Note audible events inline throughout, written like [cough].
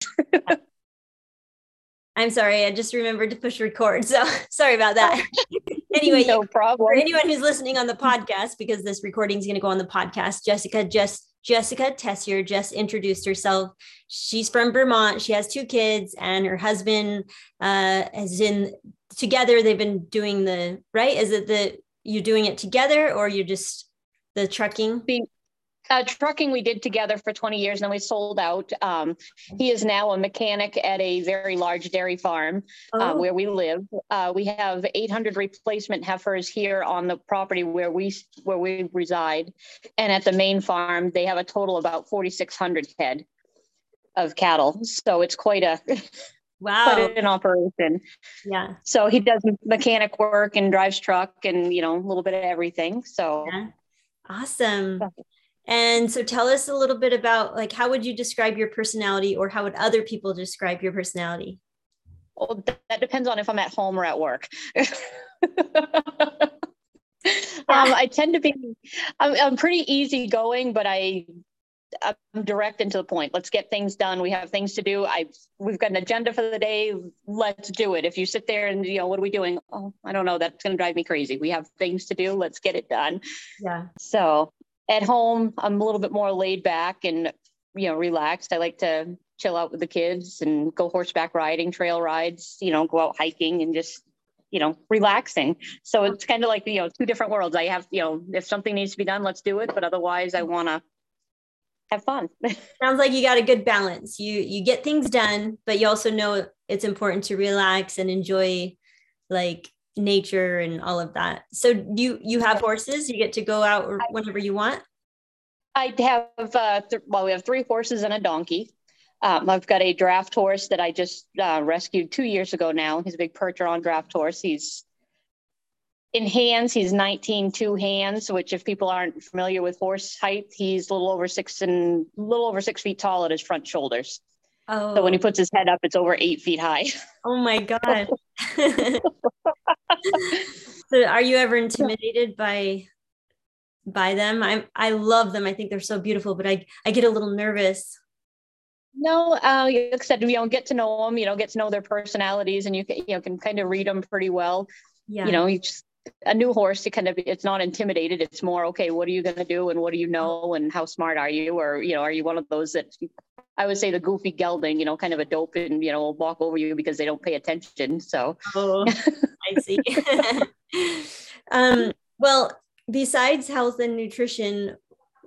[laughs] I'm sorry, I just remembered to push record. So [laughs] sorry about that. [laughs] anyway, no problem. For anyone who's listening on the podcast, because this recording is going to go on the podcast, Jessica just Jessica Tessier just introduced herself. She's from Vermont. She has two kids, and her husband uh, has in together. They've been doing the right. Is it the you doing it together, or you're just the trucking? Being uh, trucking we did together for 20 years and then we sold out. Um, he is now a mechanic at a very large dairy farm uh, oh. where we live. Uh, we have 800 replacement heifers here on the property where we where we reside. And at the main farm they have a total of about 4600 head of cattle. So it's quite a [laughs] wow. quite an operation. Yeah. So he does mechanic work and drives truck and you know a little bit of everything so. Yeah. awesome and so tell us a little bit about like how would you describe your personality or how would other people describe your personality? Well, that depends on if I'm at home or at work. [laughs] Um, I tend to be, I'm, I'm pretty easygoing, but I, I'm direct and to the point. Let's get things done. We have things to do. I, we've got an agenda for the day. Let's do it. If you sit there and you know, what are we doing? Oh, I don't know. That's going to drive me crazy. We have things to do. Let's get it done. Yeah. So at home, I'm a little bit more laid back and, you know, relaxed. I like to chill out with the kids and go horseback riding, trail rides, you know, go out hiking and just, you know, relaxing. So it's kind of like, you know, two different worlds. I have, you know, if something needs to be done, let's do it. But otherwise, I want to have fun. [laughs] Sounds like you got a good balance. You you get things done, but you also know it's important to relax and enjoy like nature and all of that. So you you have horses. You get to go out whenever you want. I have uh, th- well, we have three horses and a donkey. Um, I've got a draft horse that I just uh, rescued two years ago. Now he's a big Percheron draft horse. He's in hands, he's 19 two hands, which if people aren't familiar with horse height, he's a little over six and a little over six feet tall at his front shoulders. Oh. So when he oh. puts his head up, it's over eight feet high. Oh my God. [laughs] [laughs] so are you ever [laughs] intimidated by by them? I I love them. I think they're so beautiful, but I I get a little nervous. No, uh, like I said, you know, get to know them, you know, get to know their personalities, and you can, you know, can kind of read them pretty well. Yeah. You know, you just a new horse to kind of it's not intimidated it's more okay what are you going to do and what do you know and how smart are you or you know are you one of those that I would say the goofy gelding, you know, kind of a dope and, you know, walk over you because they don't pay attention. So, oh, I see. [laughs] um, well, besides health and nutrition,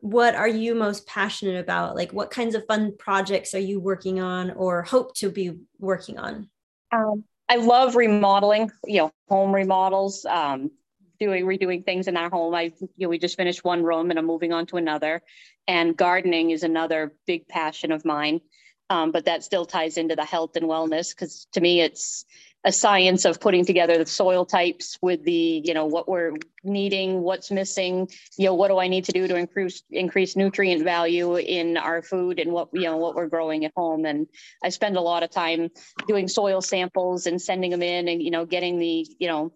what are you most passionate about? Like, what kinds of fun projects are you working on or hope to be working on? Um, I love remodeling, you know, home remodels, um, doing redoing things in our home. I, you know, we just finished one room and I'm moving on to another. And gardening is another big passion of mine. Um, but that still ties into the health and wellness because to me it's a science of putting together the soil types with the you know what we're needing what's missing you know what do i need to do to increase increase nutrient value in our food and what you know what we're growing at home and i spend a lot of time doing soil samples and sending them in and you know getting the you know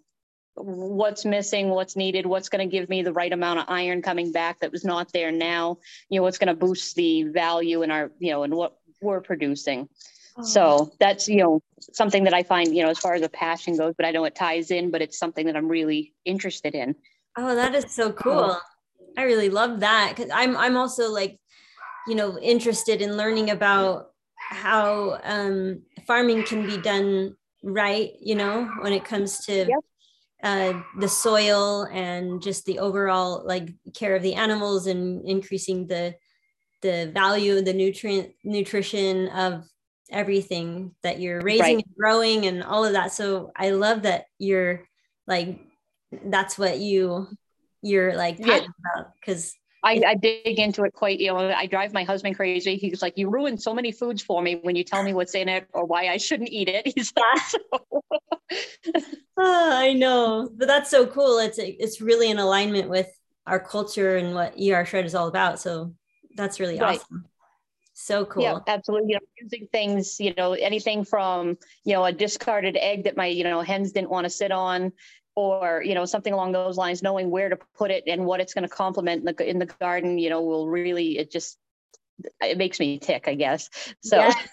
what's missing, what's needed, what's going to give me the right amount of iron coming back that was not there now, you know, what's going to boost the value in our, you know, in what we're producing. Oh. So that's, you know, something that I find, you know, as far as a passion goes, but I know it ties in, but it's something that I'm really interested in. Oh, that is so cool. I really love that because I'm I'm also like, you know, interested in learning about how um, farming can be done right, you know, when it comes to yep uh, the soil and just the overall like care of the animals and increasing the the value the nutrient nutrition of everything that you're raising right. and growing and all of that so i love that you're like that's what you you're like yeah. about because I, I, dig into it quite, you know, I drive my husband crazy. He's like, you ruin so many foods for me when you tell me what's in it or why I shouldn't eat it. [laughs] He's like, oh, [laughs] I know, but that's so cool. It's, it's really in alignment with our culture and what ER Shred is all about. So that's really right. awesome. So cool. Yeah, absolutely. You know, using things, you know, anything from, you know, a discarded egg that my, you know, hens didn't want to sit on or you know something along those lines knowing where to put it and what it's going to complement in the, in the garden you know will really it just it makes me tick i guess so yeah. [laughs]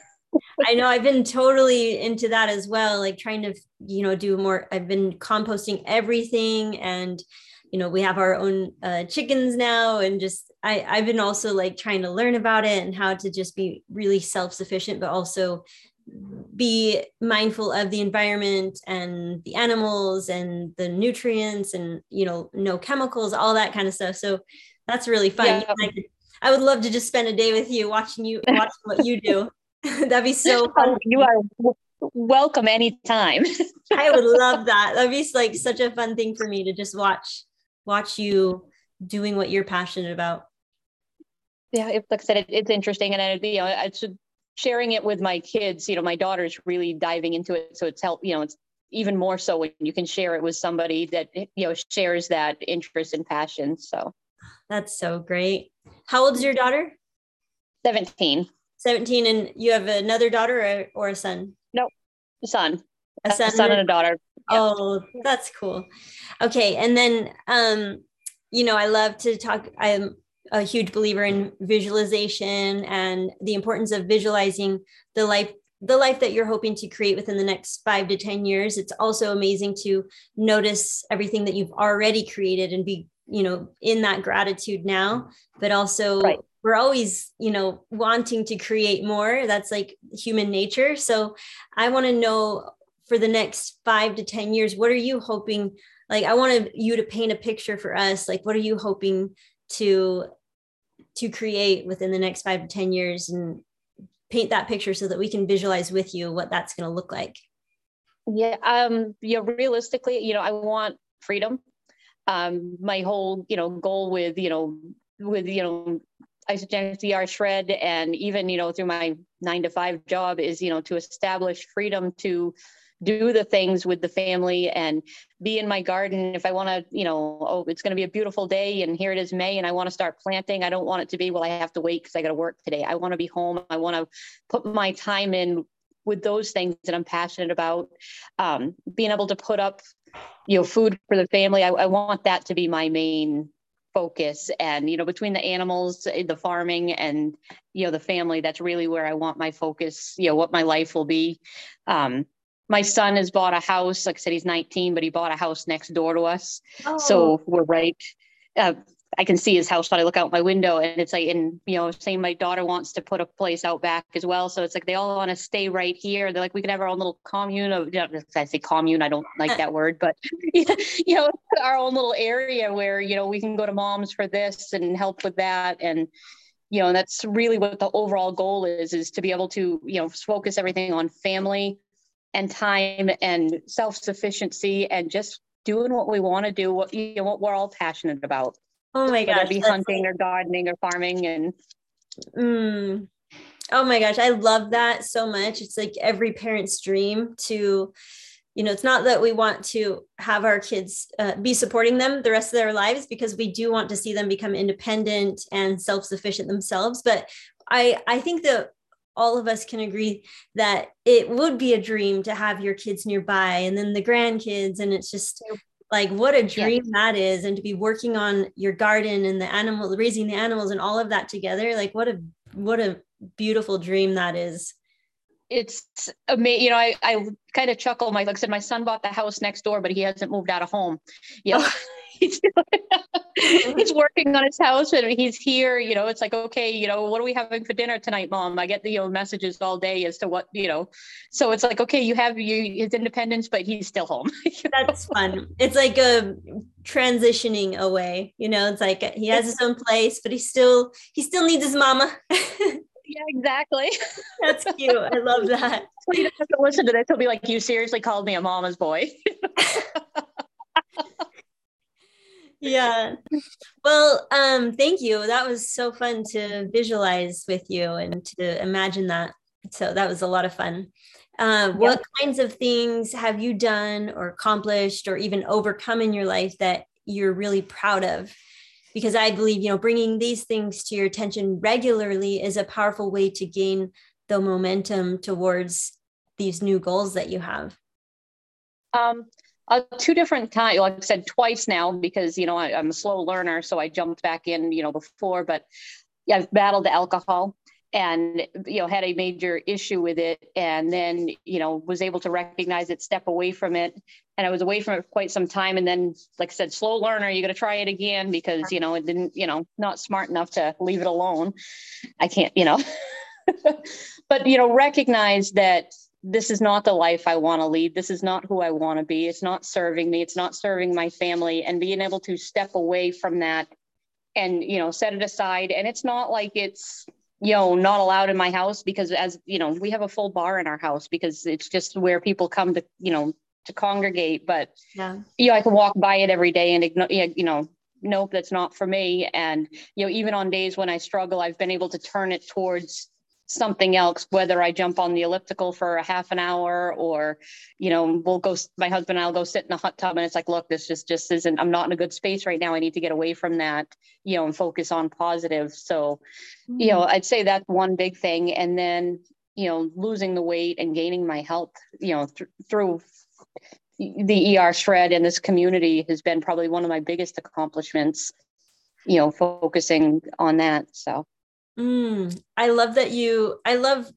I know I've been totally into that as well, like trying to, you know, do more. I've been composting everything and, you know, we have our own uh, chickens now and just, I, I've been also like trying to learn about it and how to just be really self sufficient, but also be mindful of the environment and the animals and the nutrients and you know no chemicals all that kind of stuff. So that's really fun. Yeah. I, I, would love to just spend a day with you watching you [laughs] watching what you do. [laughs] That'd be so oh, fun. you are welcome anytime. [laughs] I would love that. That'd be like such a fun thing for me to just watch watch you doing what you're passionate about. Yeah it, like i said it, it's interesting and I, you know i should sharing it with my kids, you know, my daughter's really diving into it. So it's help, you know, it's even more so when you can share it with somebody that, you know, shares that interest and passion. So that's so great. How old is your daughter? 17. 17. And you have another daughter or, or a son? No, a son. A son, a son and a daughter. Oh, that's cool. Okay. And then, um, you know, I love to talk. I'm a huge believer in visualization and the importance of visualizing the life the life that you're hoping to create within the next five to 10 years. It's also amazing to notice everything that you've already created and be, you know, in that gratitude now, but also right. we're always, you know, wanting to create more. That's like human nature. So I want to know for the next five to 10 years, what are you hoping? Like, I wanted you to paint a picture for us. Like, what are you hoping to to create within the next five to 10 years and paint that picture so that we can visualize with you what that's going to look like? Yeah, um, yeah, realistically, you know, I want freedom. Um, my whole, you know, goal with, you know, with, you know, Isagenix VR Shred and even, you know, through my nine to five job is, you know, to establish freedom to do the things with the family and be in my garden. If i want to you know oh it's going to be a beautiful day and here it is may and i want to start planting i don't want it to be well i have to wait because i got to work today. I want to be home. I want to put my time in with those things that i'm passionate about. Um, being able to put up you know food for the family I, I want that to be my main focus. And you know between the animals the farming and you know the family that's really where i want my focus you know what my life will be. Um, my son has bought a house. Like I said, he's 19, but he bought a house next door to us. Oh. So we're right. Uh, I can see his house when I look out my window, and it's like, and you know, saying my daughter wants to put a place out back as well. So it's like they all want to stay right here. They're like, we can have our own little commune. Of, you know, I say commune, I don't like that word, but [laughs] you know, our own little area where you know we can go to mom's for this and help with that, and you know, and that's really what the overall goal is: is to be able to you know focus everything on family and time and self-sufficiency and just doing what we want to do what you know what we're all passionate about oh my gosh be hunting or gardening or farming and mm. oh my gosh i love that so much it's like every parent's dream to you know it's not that we want to have our kids uh, be supporting them the rest of their lives because we do want to see them become independent and self-sufficient themselves but i i think that all of us can agree that it would be a dream to have your kids nearby and then the grandkids. And it's just like what a dream yeah. that is. And to be working on your garden and the animal raising the animals and all of that together like what a what a beautiful dream that is. It's amazing you know i, I kind of chuckle. My like i said my son bought the house next door but he hasn't moved out of home yeah oh. [laughs] he's, [laughs] he's working on his house and he's here you know it's like okay you know what are we having for dinner tonight mom i get the you know messages all day as to what you know so it's like okay you have you his independence but he's still home [laughs] that's fun it's like a transitioning away you know it's like he has his own place but he still he still needs his mama [laughs] yeah, exactly. That's cute. I love that. So you don't have to listen to this. He'll be like, "You seriously called me a mama's boy." Yeah. Well um thank you. That was so fun to visualize with you and to imagine that. So that was a lot of fun. Uh, what kinds of things have you done or accomplished or even overcome in your life that you're really proud of? Because i believe you know bringing these things to your attention regularly is a powerful way to gain the momentum towards these new goals that you have. Um uh, two different times, like I said, twice now because you know I, am a slow learner, so I jumped back in, you know, before. But yeah, I've battled the alcohol, and you know had a major issue with it and then you know was able to recognize it step away from it and i was away from it for quite some time and then like i said slow learner you got to try it again because you know it didn't you know not smart enough to leave it alone i can't you know [laughs] but you know recognize that this is not the life I want to lead. This is not who I want to be. It's not serving me. It's not serving my family. And being able to step away from that and, you know, set it aside. And it's not like it's, you know, not allowed in my house because as, you know, we have a full bar in our house because it's just where people come to, you know, to congregate. But, yeah, you know, I can walk by it every day and ignore, you know, nope, that's not for me. And, you know, even on days when I struggle, I've been able to turn it towards something else, whether I jump on the elliptical for a half an hour or, you know, we'll go, my husband and I'll go sit in a hot tub and it's like, look, this just, just isn't, I'm not in a good space right now. I need to get away from that, you know, and focus on positive. So, mm-hmm. you know, mm-hmm. I'd say that's one big thing. And then, you know, losing the weight and gaining my health, you know, th- through the ER shred in this community has been probably one of my biggest accomplishments, you know, focusing on that. So. Mm, I love that you, I love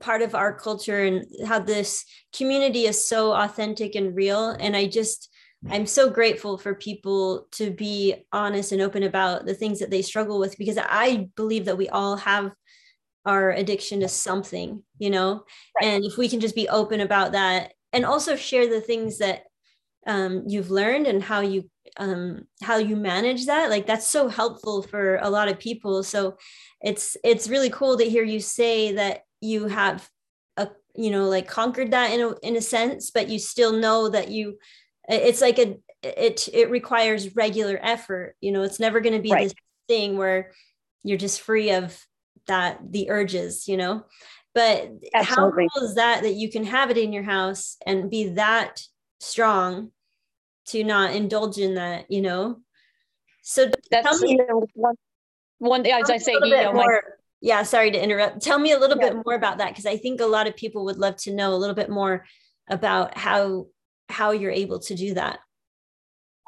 part of our culture and how this community is so authentic and real. And I just, I'm so grateful for people to be honest and open about the things that they struggle with because I believe that we all have our addiction to something, you know? Right. And if we can just be open about that and also share the things that um, you've learned and how you um, how you manage that like that's so helpful for a lot of people so it's it's really cool to hear you say that you have a you know like conquered that in a in a sense but you still know that you it's like a it it requires regular effort you know it's never going to be right. this thing where you're just free of that the urges you know but Absolutely. how cool is that that you can have it in your house and be that strong to not indulge in that you know so that's tell me, you know, one, one as i say you know more, my, yeah sorry to interrupt tell me a little yeah. bit more about that because i think a lot of people would love to know a little bit more about how how you're able to do that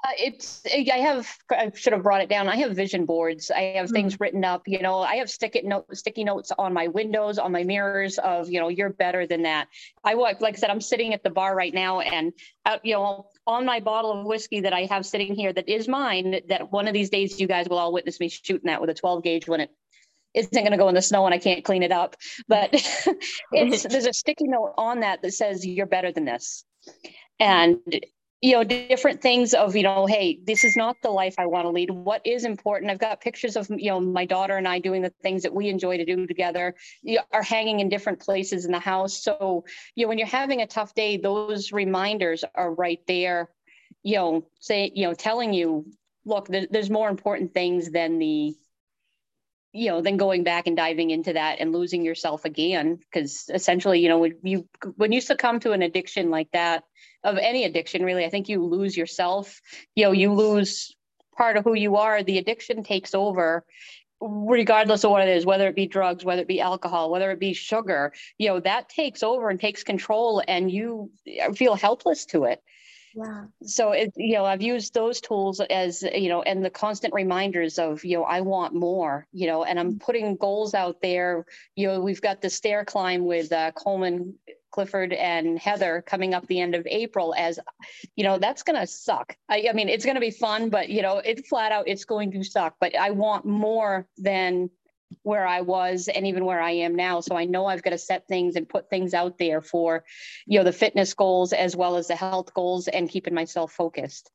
uh, it's I have I should have brought it down. I have vision boards. I have mm-hmm. things written up. You know, I have sticky note sticky notes on my windows, on my mirrors of you know you're better than that. I like like I said, I'm sitting at the bar right now, and uh, you know on my bottle of whiskey that I have sitting here that is mine. That one of these days you guys will all witness me shooting that with a 12 gauge when it isn't going to go in the snow and I can't clean it up. But [laughs] it's there's a sticky note on that that says you're better than this, and you know different things of you know hey this is not the life i want to lead. What is important? I've got pictures of you know my daughter and i doing the things that we enjoy to do together. You are hanging in different places in the house. So you know when you're having a tough day those reminders are right there you know say you know telling you look there's more important things than the you know then going back and diving into that and losing yourself again because essentially you know when you when you succumb to an addiction like that of any addiction really i think you lose yourself. You know you lose part of who you are. The addiction takes over regardless of what it is whether it be drugs whether it be alcohol whether it be sugar you know that takes over and takes control and you feel helpless to it yeah so it you know i've used those tools as you know and the constant reminders of you know i want more you know and i'm mm-hmm. putting goals out there. You know we've got the stair climb with uh, coleman clifford and heather coming up the end of april as you know that's going to suck. I, I mean it's going to be fun but you know it's flat out it's going to suck but i want more than where I was and even where I am now. So I know I've got to set things and put things out there for, you know, the fitness goals as well as the health goals and keeping myself focused.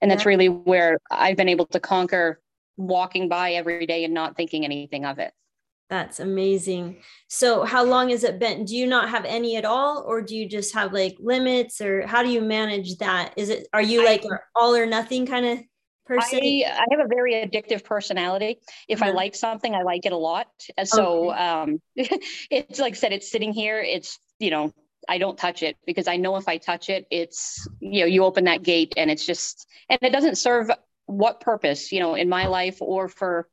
And that's really where I've been able to conquer walking by every day and not thinking anything of it. That's amazing. So how long has it been? Do you not have any at all or do you just have like limits or how do you manage that? Is it are you like all or nothing kind of person? I, I have a very addictive personality. If I uh-huh. like something, I like it a lot. So okay. um, [laughs] it's like I said, it's sitting here. It's, you know, I don't touch it because I know if I touch it, it's, you know, you open that gate and it's just, and it doesn't serve what purpose, you know, in my life or for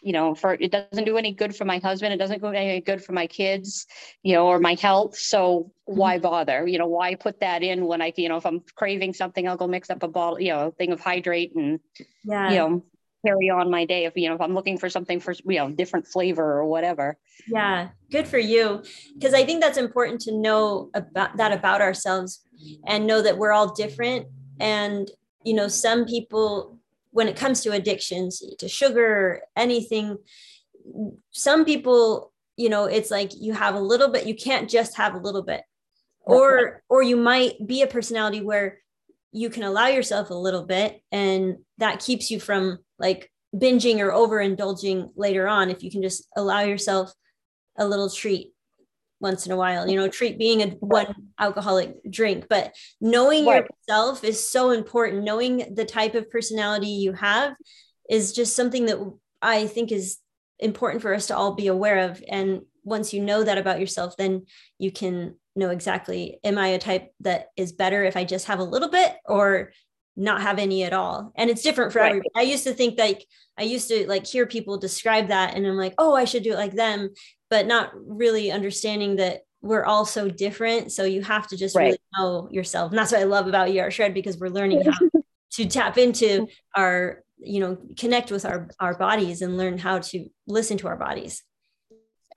you know, for it doesn't do any good for my husband. It doesn't do any good for my kids, you know, or my health. So why mm-hmm. bother? You know, why put that in when I, you know, if I'm craving something, I'll go mix up a bottle, you know, thing of hydrate and, yeah. you know, carry on my day if you know if i'm looking for something for you know different flavor or whatever yeah good for you because i think that's important to know about that about ourselves and know that we're all different and you know some people when it comes to addictions to sugar anything some people you know it's like you have a little bit you can't just have a little bit. Or or you might be a personality where you can allow yourself a little bit and that keeps you from like binging or overindulging later on if you can just allow yourself a little treat once in a while you know mm-hmm. treat being a one alcoholic drink but knowing right. yourself is so important. Knowing the type of personality you have is just something that i think is important for us to all be aware of. And once you know that about yourself then you can know exactly am i a type that is better if i just have a little bit or not have any at all? And it's different for right. everybody. I used to think like i used to like hear people describe that and i'm like oh i should do it like them but not really understanding that we're all so different so you have to just right. really know yourself and that's what i love about er shred because we're learning how [laughs] to tap into [laughs] our you know connect with our our bodies and learn how to listen to our bodies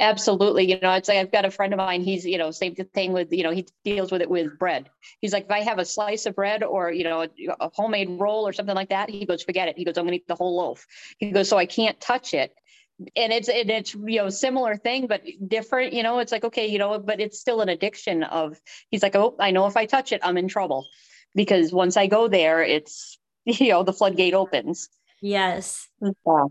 Absolutely. You know, it's like I've got a friend of mine, he's, you know, same thing with, you know, he deals with it with bread. He's like, if I have a slice of bread or, you know, a, a homemade roll or something like that, he goes, forget it. He goes, I'm gonna eat the whole loaf. He goes, so I can't touch it. And it's and it's you know similar thing but different you know it's like okay you know but it's still an addiction of he's like oh I know if I touch it I'm in trouble because once I go there it's [laughs] you know the floodgate opens yes yeah.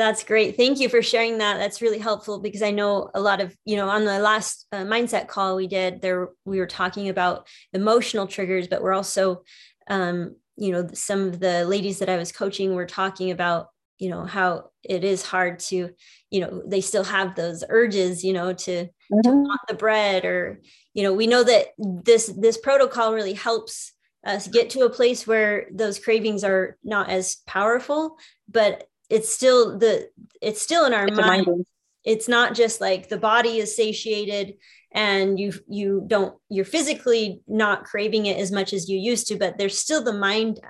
That's great. Thank you for sharing that. That's really helpful because I know a lot of, you know, on the last uh, mindset call we did there, we were talking about emotional triggers, but we're also, um, you know, some of the ladies that I was coaching were talking about, you know, how it is hard to, you know, they still have those urges, you know, to, mm-hmm. to want the bread or, you know, we know that this, this protocol really helps us get to a place where those cravings are not as powerful, but it's still the it's still in our it's mind. mind. It's not just like the body is satiated and you you don't you're physically not craving it as much as you used to, but there's still the mind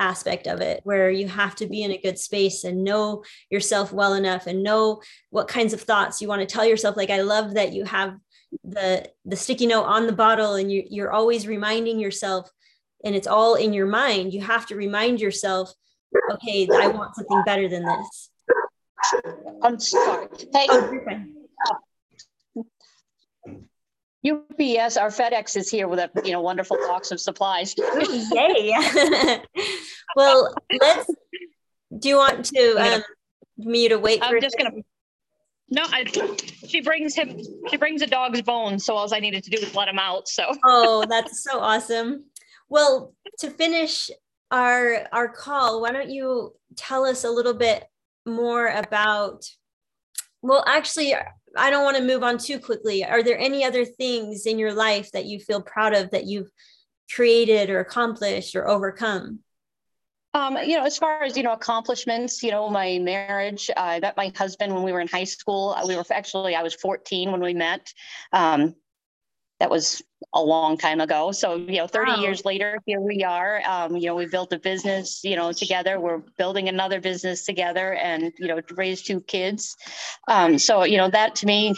aspect of it where you have to be in a good space and know yourself well enough and know what kinds of thoughts you want to tell yourself like i love that you have the the sticky note on the bottle and you, you're always reminding yourself and it's all in your mind you have to remind yourself okay, I want something better than this. I'm sorry. Hey. Oh, UPS, our FedEx is here with a you know wonderful box of supplies. Ooh, yay! [laughs] well, let's. Do you want to um, me to wait? I'm just gonna. No, I, she brings him. She brings a dog's bone, so all I needed to do was let him out. So. oh, [laughs] that's so awesome. Well, to finish our our call, why don't you tell us a little bit more about? Well, actually, I don't want to move on too quickly. Are there any other things in your life that you feel proud of that you've created or accomplished or overcome? Um, you know, as far as you know, accomplishments. You know, my marriage. I met my husband when we were in high school. We were actually I was 14 when we met. Um, that was a long time ago. So, you know, 30 wow. years later, here we are. Um, you know, we built a business, you know, together. We're building another business together and, you know, raise two kids. Um, so, you know, that to me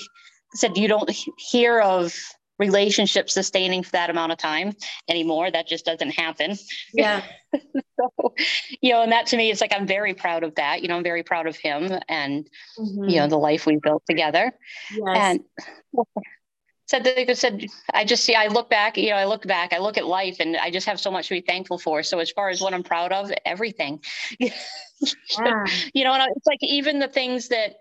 said you don't hear of relationships sustaining for that amount of time anymore. That just doesn't happen. Yeah. [laughs] so, you know, and that to me, it's like I'm very proud of that. You know, I'm very proud of him and, mm-hmm. you know, the life we built together. Yes. And said they said i just see i look back you know i look back i look at life and i just have so much to be thankful for. So as far as what i'm proud of everything. [laughs] Yeah. you know and it's like even the things that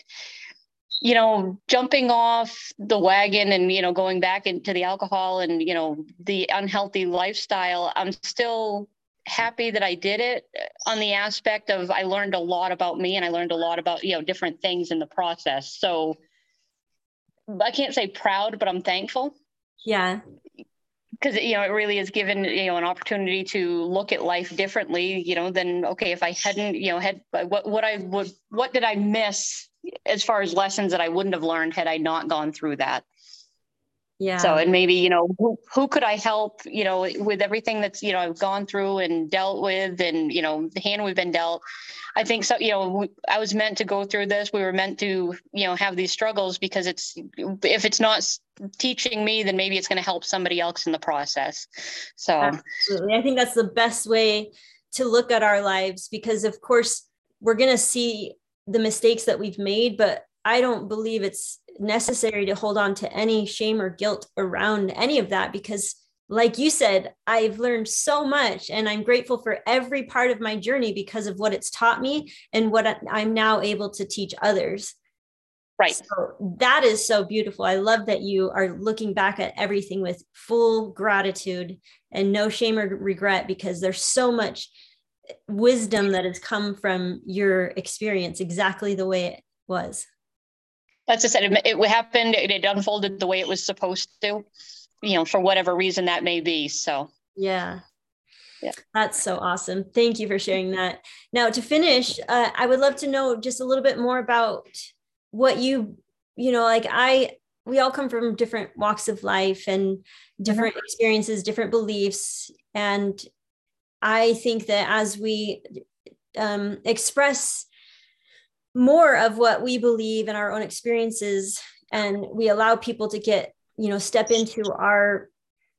you know jumping off the wagon and you know going back into the alcohol and you know the unhealthy lifestyle i'm still happy that i did it on the aspect of i learned a lot about me and i learned a lot about you know different things in the process. So I can't say proud, but I'm thankful. Yeah. Because you know it really has given you know an opportunity to look at life differently. You know, than okay if I hadn't you know had what what I would what did I miss as far as lessons that I wouldn't have learned had I not gone through that. Yeah. So and maybe you know who, who could i help you know with everything that's you know i've gone through and dealt with and you know the hand we've been dealt. I think so you know i was meant to go through this. We were meant to you know have these struggles because it's if it's not teaching me then maybe it's going to help somebody else in the process. So. Absolutely. I think that's the best way to look at our lives because of course we're going to see the mistakes that we've made but i don't believe it's necessary to hold on to any shame or guilt around any of that because like you said i've learned so much and i'm grateful for every part of my journey because of what it's taught me and what i'm now able to teach others. Right. So that is so beautiful. I love that you are looking back at everything with full gratitude and no shame or regret because there's so much wisdom that has come from your experience exactly the way it was that's just it, it happened it, it unfolded the way it was supposed to you know for whatever reason that may be so. Yeah. Yeah. That's so awesome. Thank you for sharing that. Now to finish uh, i would love to know just a little bit more about what you you know like i we all come from different walks of life and different mm-hmm. experiences different beliefs and i think that as we um, express more of what we believe in our own experiences and we allow people to get you know step into our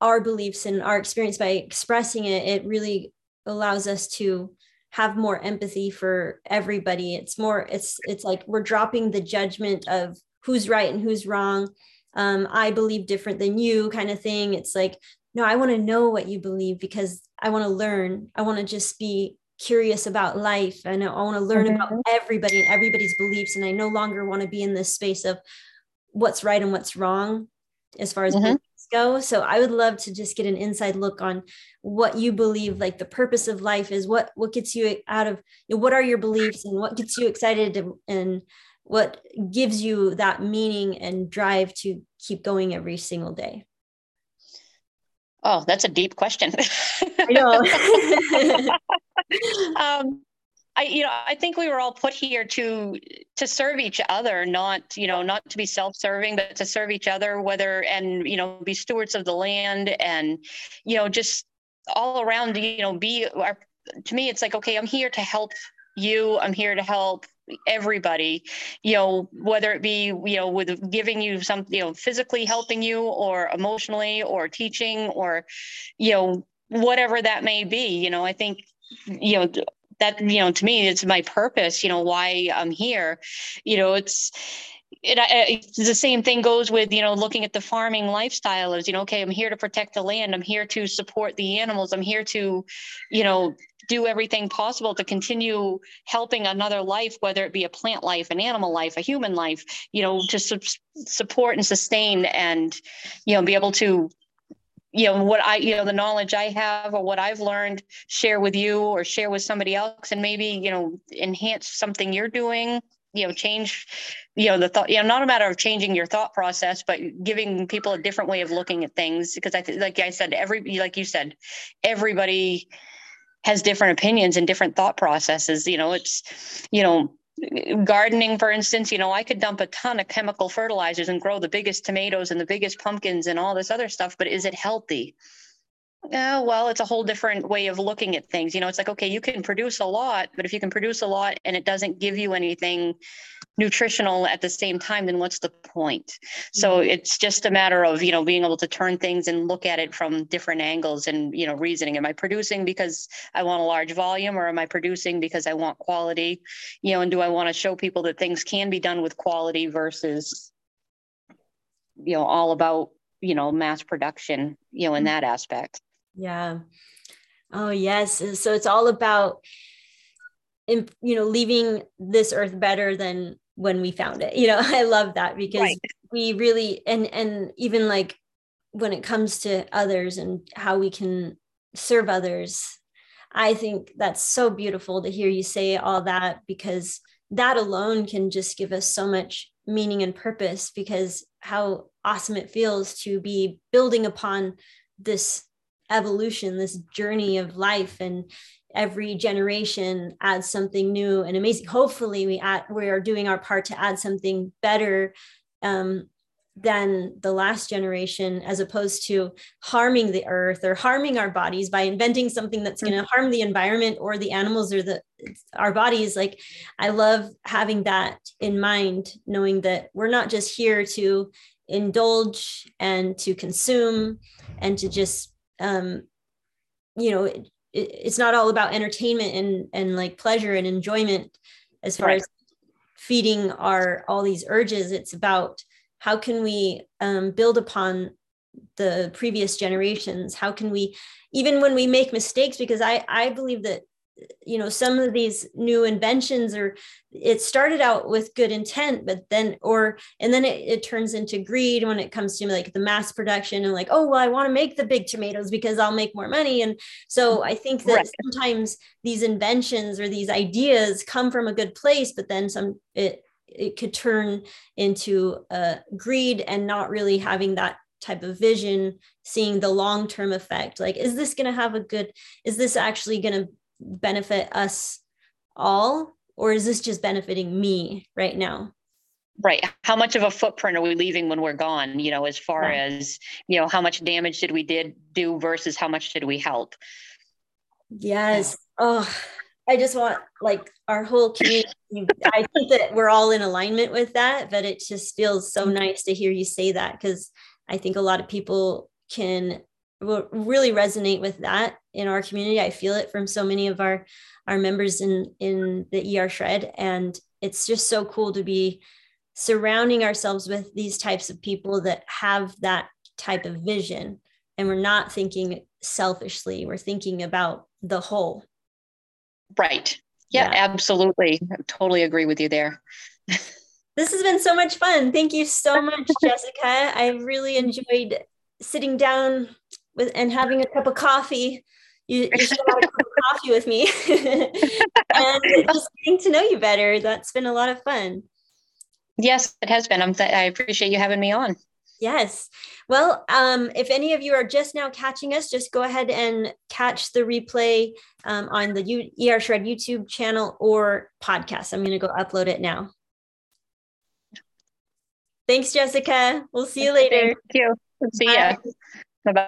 our beliefs and our experience by expressing it it really allows us to have more empathy for everybody. It's more it's it's like we're dropping the judgment of who's right and who's wrong. Um, i believe different than you kind of thing. It's like no i want to know what you believe because i want to learn. I want to just be curious about life and I want to learn mm-hmm. about everybody and everybody's beliefs. And I no longer want to be in this space of what's right and what's wrong as far as mm-hmm. beliefs go. So I would love to just get an inside look on what you believe, like the purpose of life is what, what gets you out of, you know, what are your beliefs and what gets you excited and what gives you that meaning and drive to keep going every single day. Oh, that's a deep question. [laughs] I know. [laughs] um, I, you know, I think we were all put here to to serve each other, not you know, not to be self-serving, but to serve each other. Whether and you know, be stewards of the land, and you know, just all around. You know, be our. To me, it's like okay, I'm here to help you. I'm here to help everybody you know whether it be you know with giving you some you know physically helping you or emotionally or teaching or you know whatever that may be you know i think you know that you know to me it's my purpose you know why i'm here you know it's it, it, the same thing goes with you know looking at the farming lifestyle as you know okay i'm here to protect the land i'm here to support the animals i'm here to you know do everything possible to continue helping another life whether it be a plant life an animal life a human life you know to su- support and sustain and you know be able to you know what i you know the knowledge i have or what i've learned share with you or share with somebody else and maybe you know enhance something you're doing you know change you know the thought you know not a matter of changing your thought process but giving people a different way of looking at things. Because i think like i said every like you said everybody has different opinions and different thought processes you know it's you know gardening for instance you know i could dump a ton of chemical fertilizers and grow the biggest tomatoes and the biggest pumpkins and all this other stuff but is it healthy yeah, well, it's a whole different way of looking at things. You know, it's like, okay, you can produce a lot, but if you can produce a lot and it doesn't give you anything nutritional at the same time, then what's the point? So mm-hmm. it's just a matter of, you know, being able to turn things and look at it from different angles and, you know, reasoning. Am I producing because I want a large volume or am I producing because I want quality? You know, and do I want to show people that things can be done with quality versus, you know, all about, you know, mass production, you know, in mm-hmm. that aspect. Yeah. Oh, yes. So it's all about, you know, leaving this earth better than when we found it. You know, [laughs] I love that because right. we really, and, and even like when it comes to others and how we can serve others, I think that's so beautiful to hear you say all that because that alone can just give us so much meaning and purpose because how awesome it feels to be building upon this evolution, this journey of life, and every generation adds something new and amazing. Hopefully, we add, we are doing our part to add something better um, than the last generation as opposed to harming the earth or harming our bodies by inventing something that's going to harm the environment or the animals or the our bodies like i love having that in mind knowing that we're not just here to indulge and to consume and to just um you know it, it's not all about entertainment and and like pleasure and enjoyment as far right. as feeding our all these urges it's about how can we um, build upon the previous generations how can we even when we make mistakes because i i believe that you know some of these new inventions or it started out with good intent but then or and then it, it turns into greed when it comes to like the mass production and like oh well i want to make the big tomatoes because i'll make more money. And so i think that right. sometimes these inventions or these ideas come from a good place but then some it it could turn into uh, greed and not really having that type of vision seeing the long term effect. Like is this going to have a good is this actually going to benefit us all or is this just benefiting me right now? Right. How much of a footprint are we leaving when we're gone you know as far yeah. as you know how much damage did we did do versus how much did we help? Yes. Oh i just want like our whole community i think that we're all in alignment with that but it just feels so mm-hmm. nice to hear you say that because i think a lot of people can really resonate with that in our community. I feel it from so many of our our members in in the ER shred, and it's just so cool to be surrounding ourselves with these types of people that have that type of vision, and we're not thinking selfishly. We're thinking about the whole. Right. Yeah, yeah. absolutely. I totally agree with you there. [laughs] this has been so much fun. Thank you so much, Jessica. I've really enjoyed sitting down with and having a cup of coffee. You, you should have a cup of [laughs] coffee with me [laughs] and just getting to know you better. That's been a lot of fun. Yes, it has been. I'm th- I appreciate you having me on. Yes. Well, um, if any of you are just now catching us, just go ahead and catch the replay um, on the U- ER Shred YouTube channel or podcast. I'm going to go upload it now. Thanks, Jessica. We'll see you later. Thank you. See Bye. ya.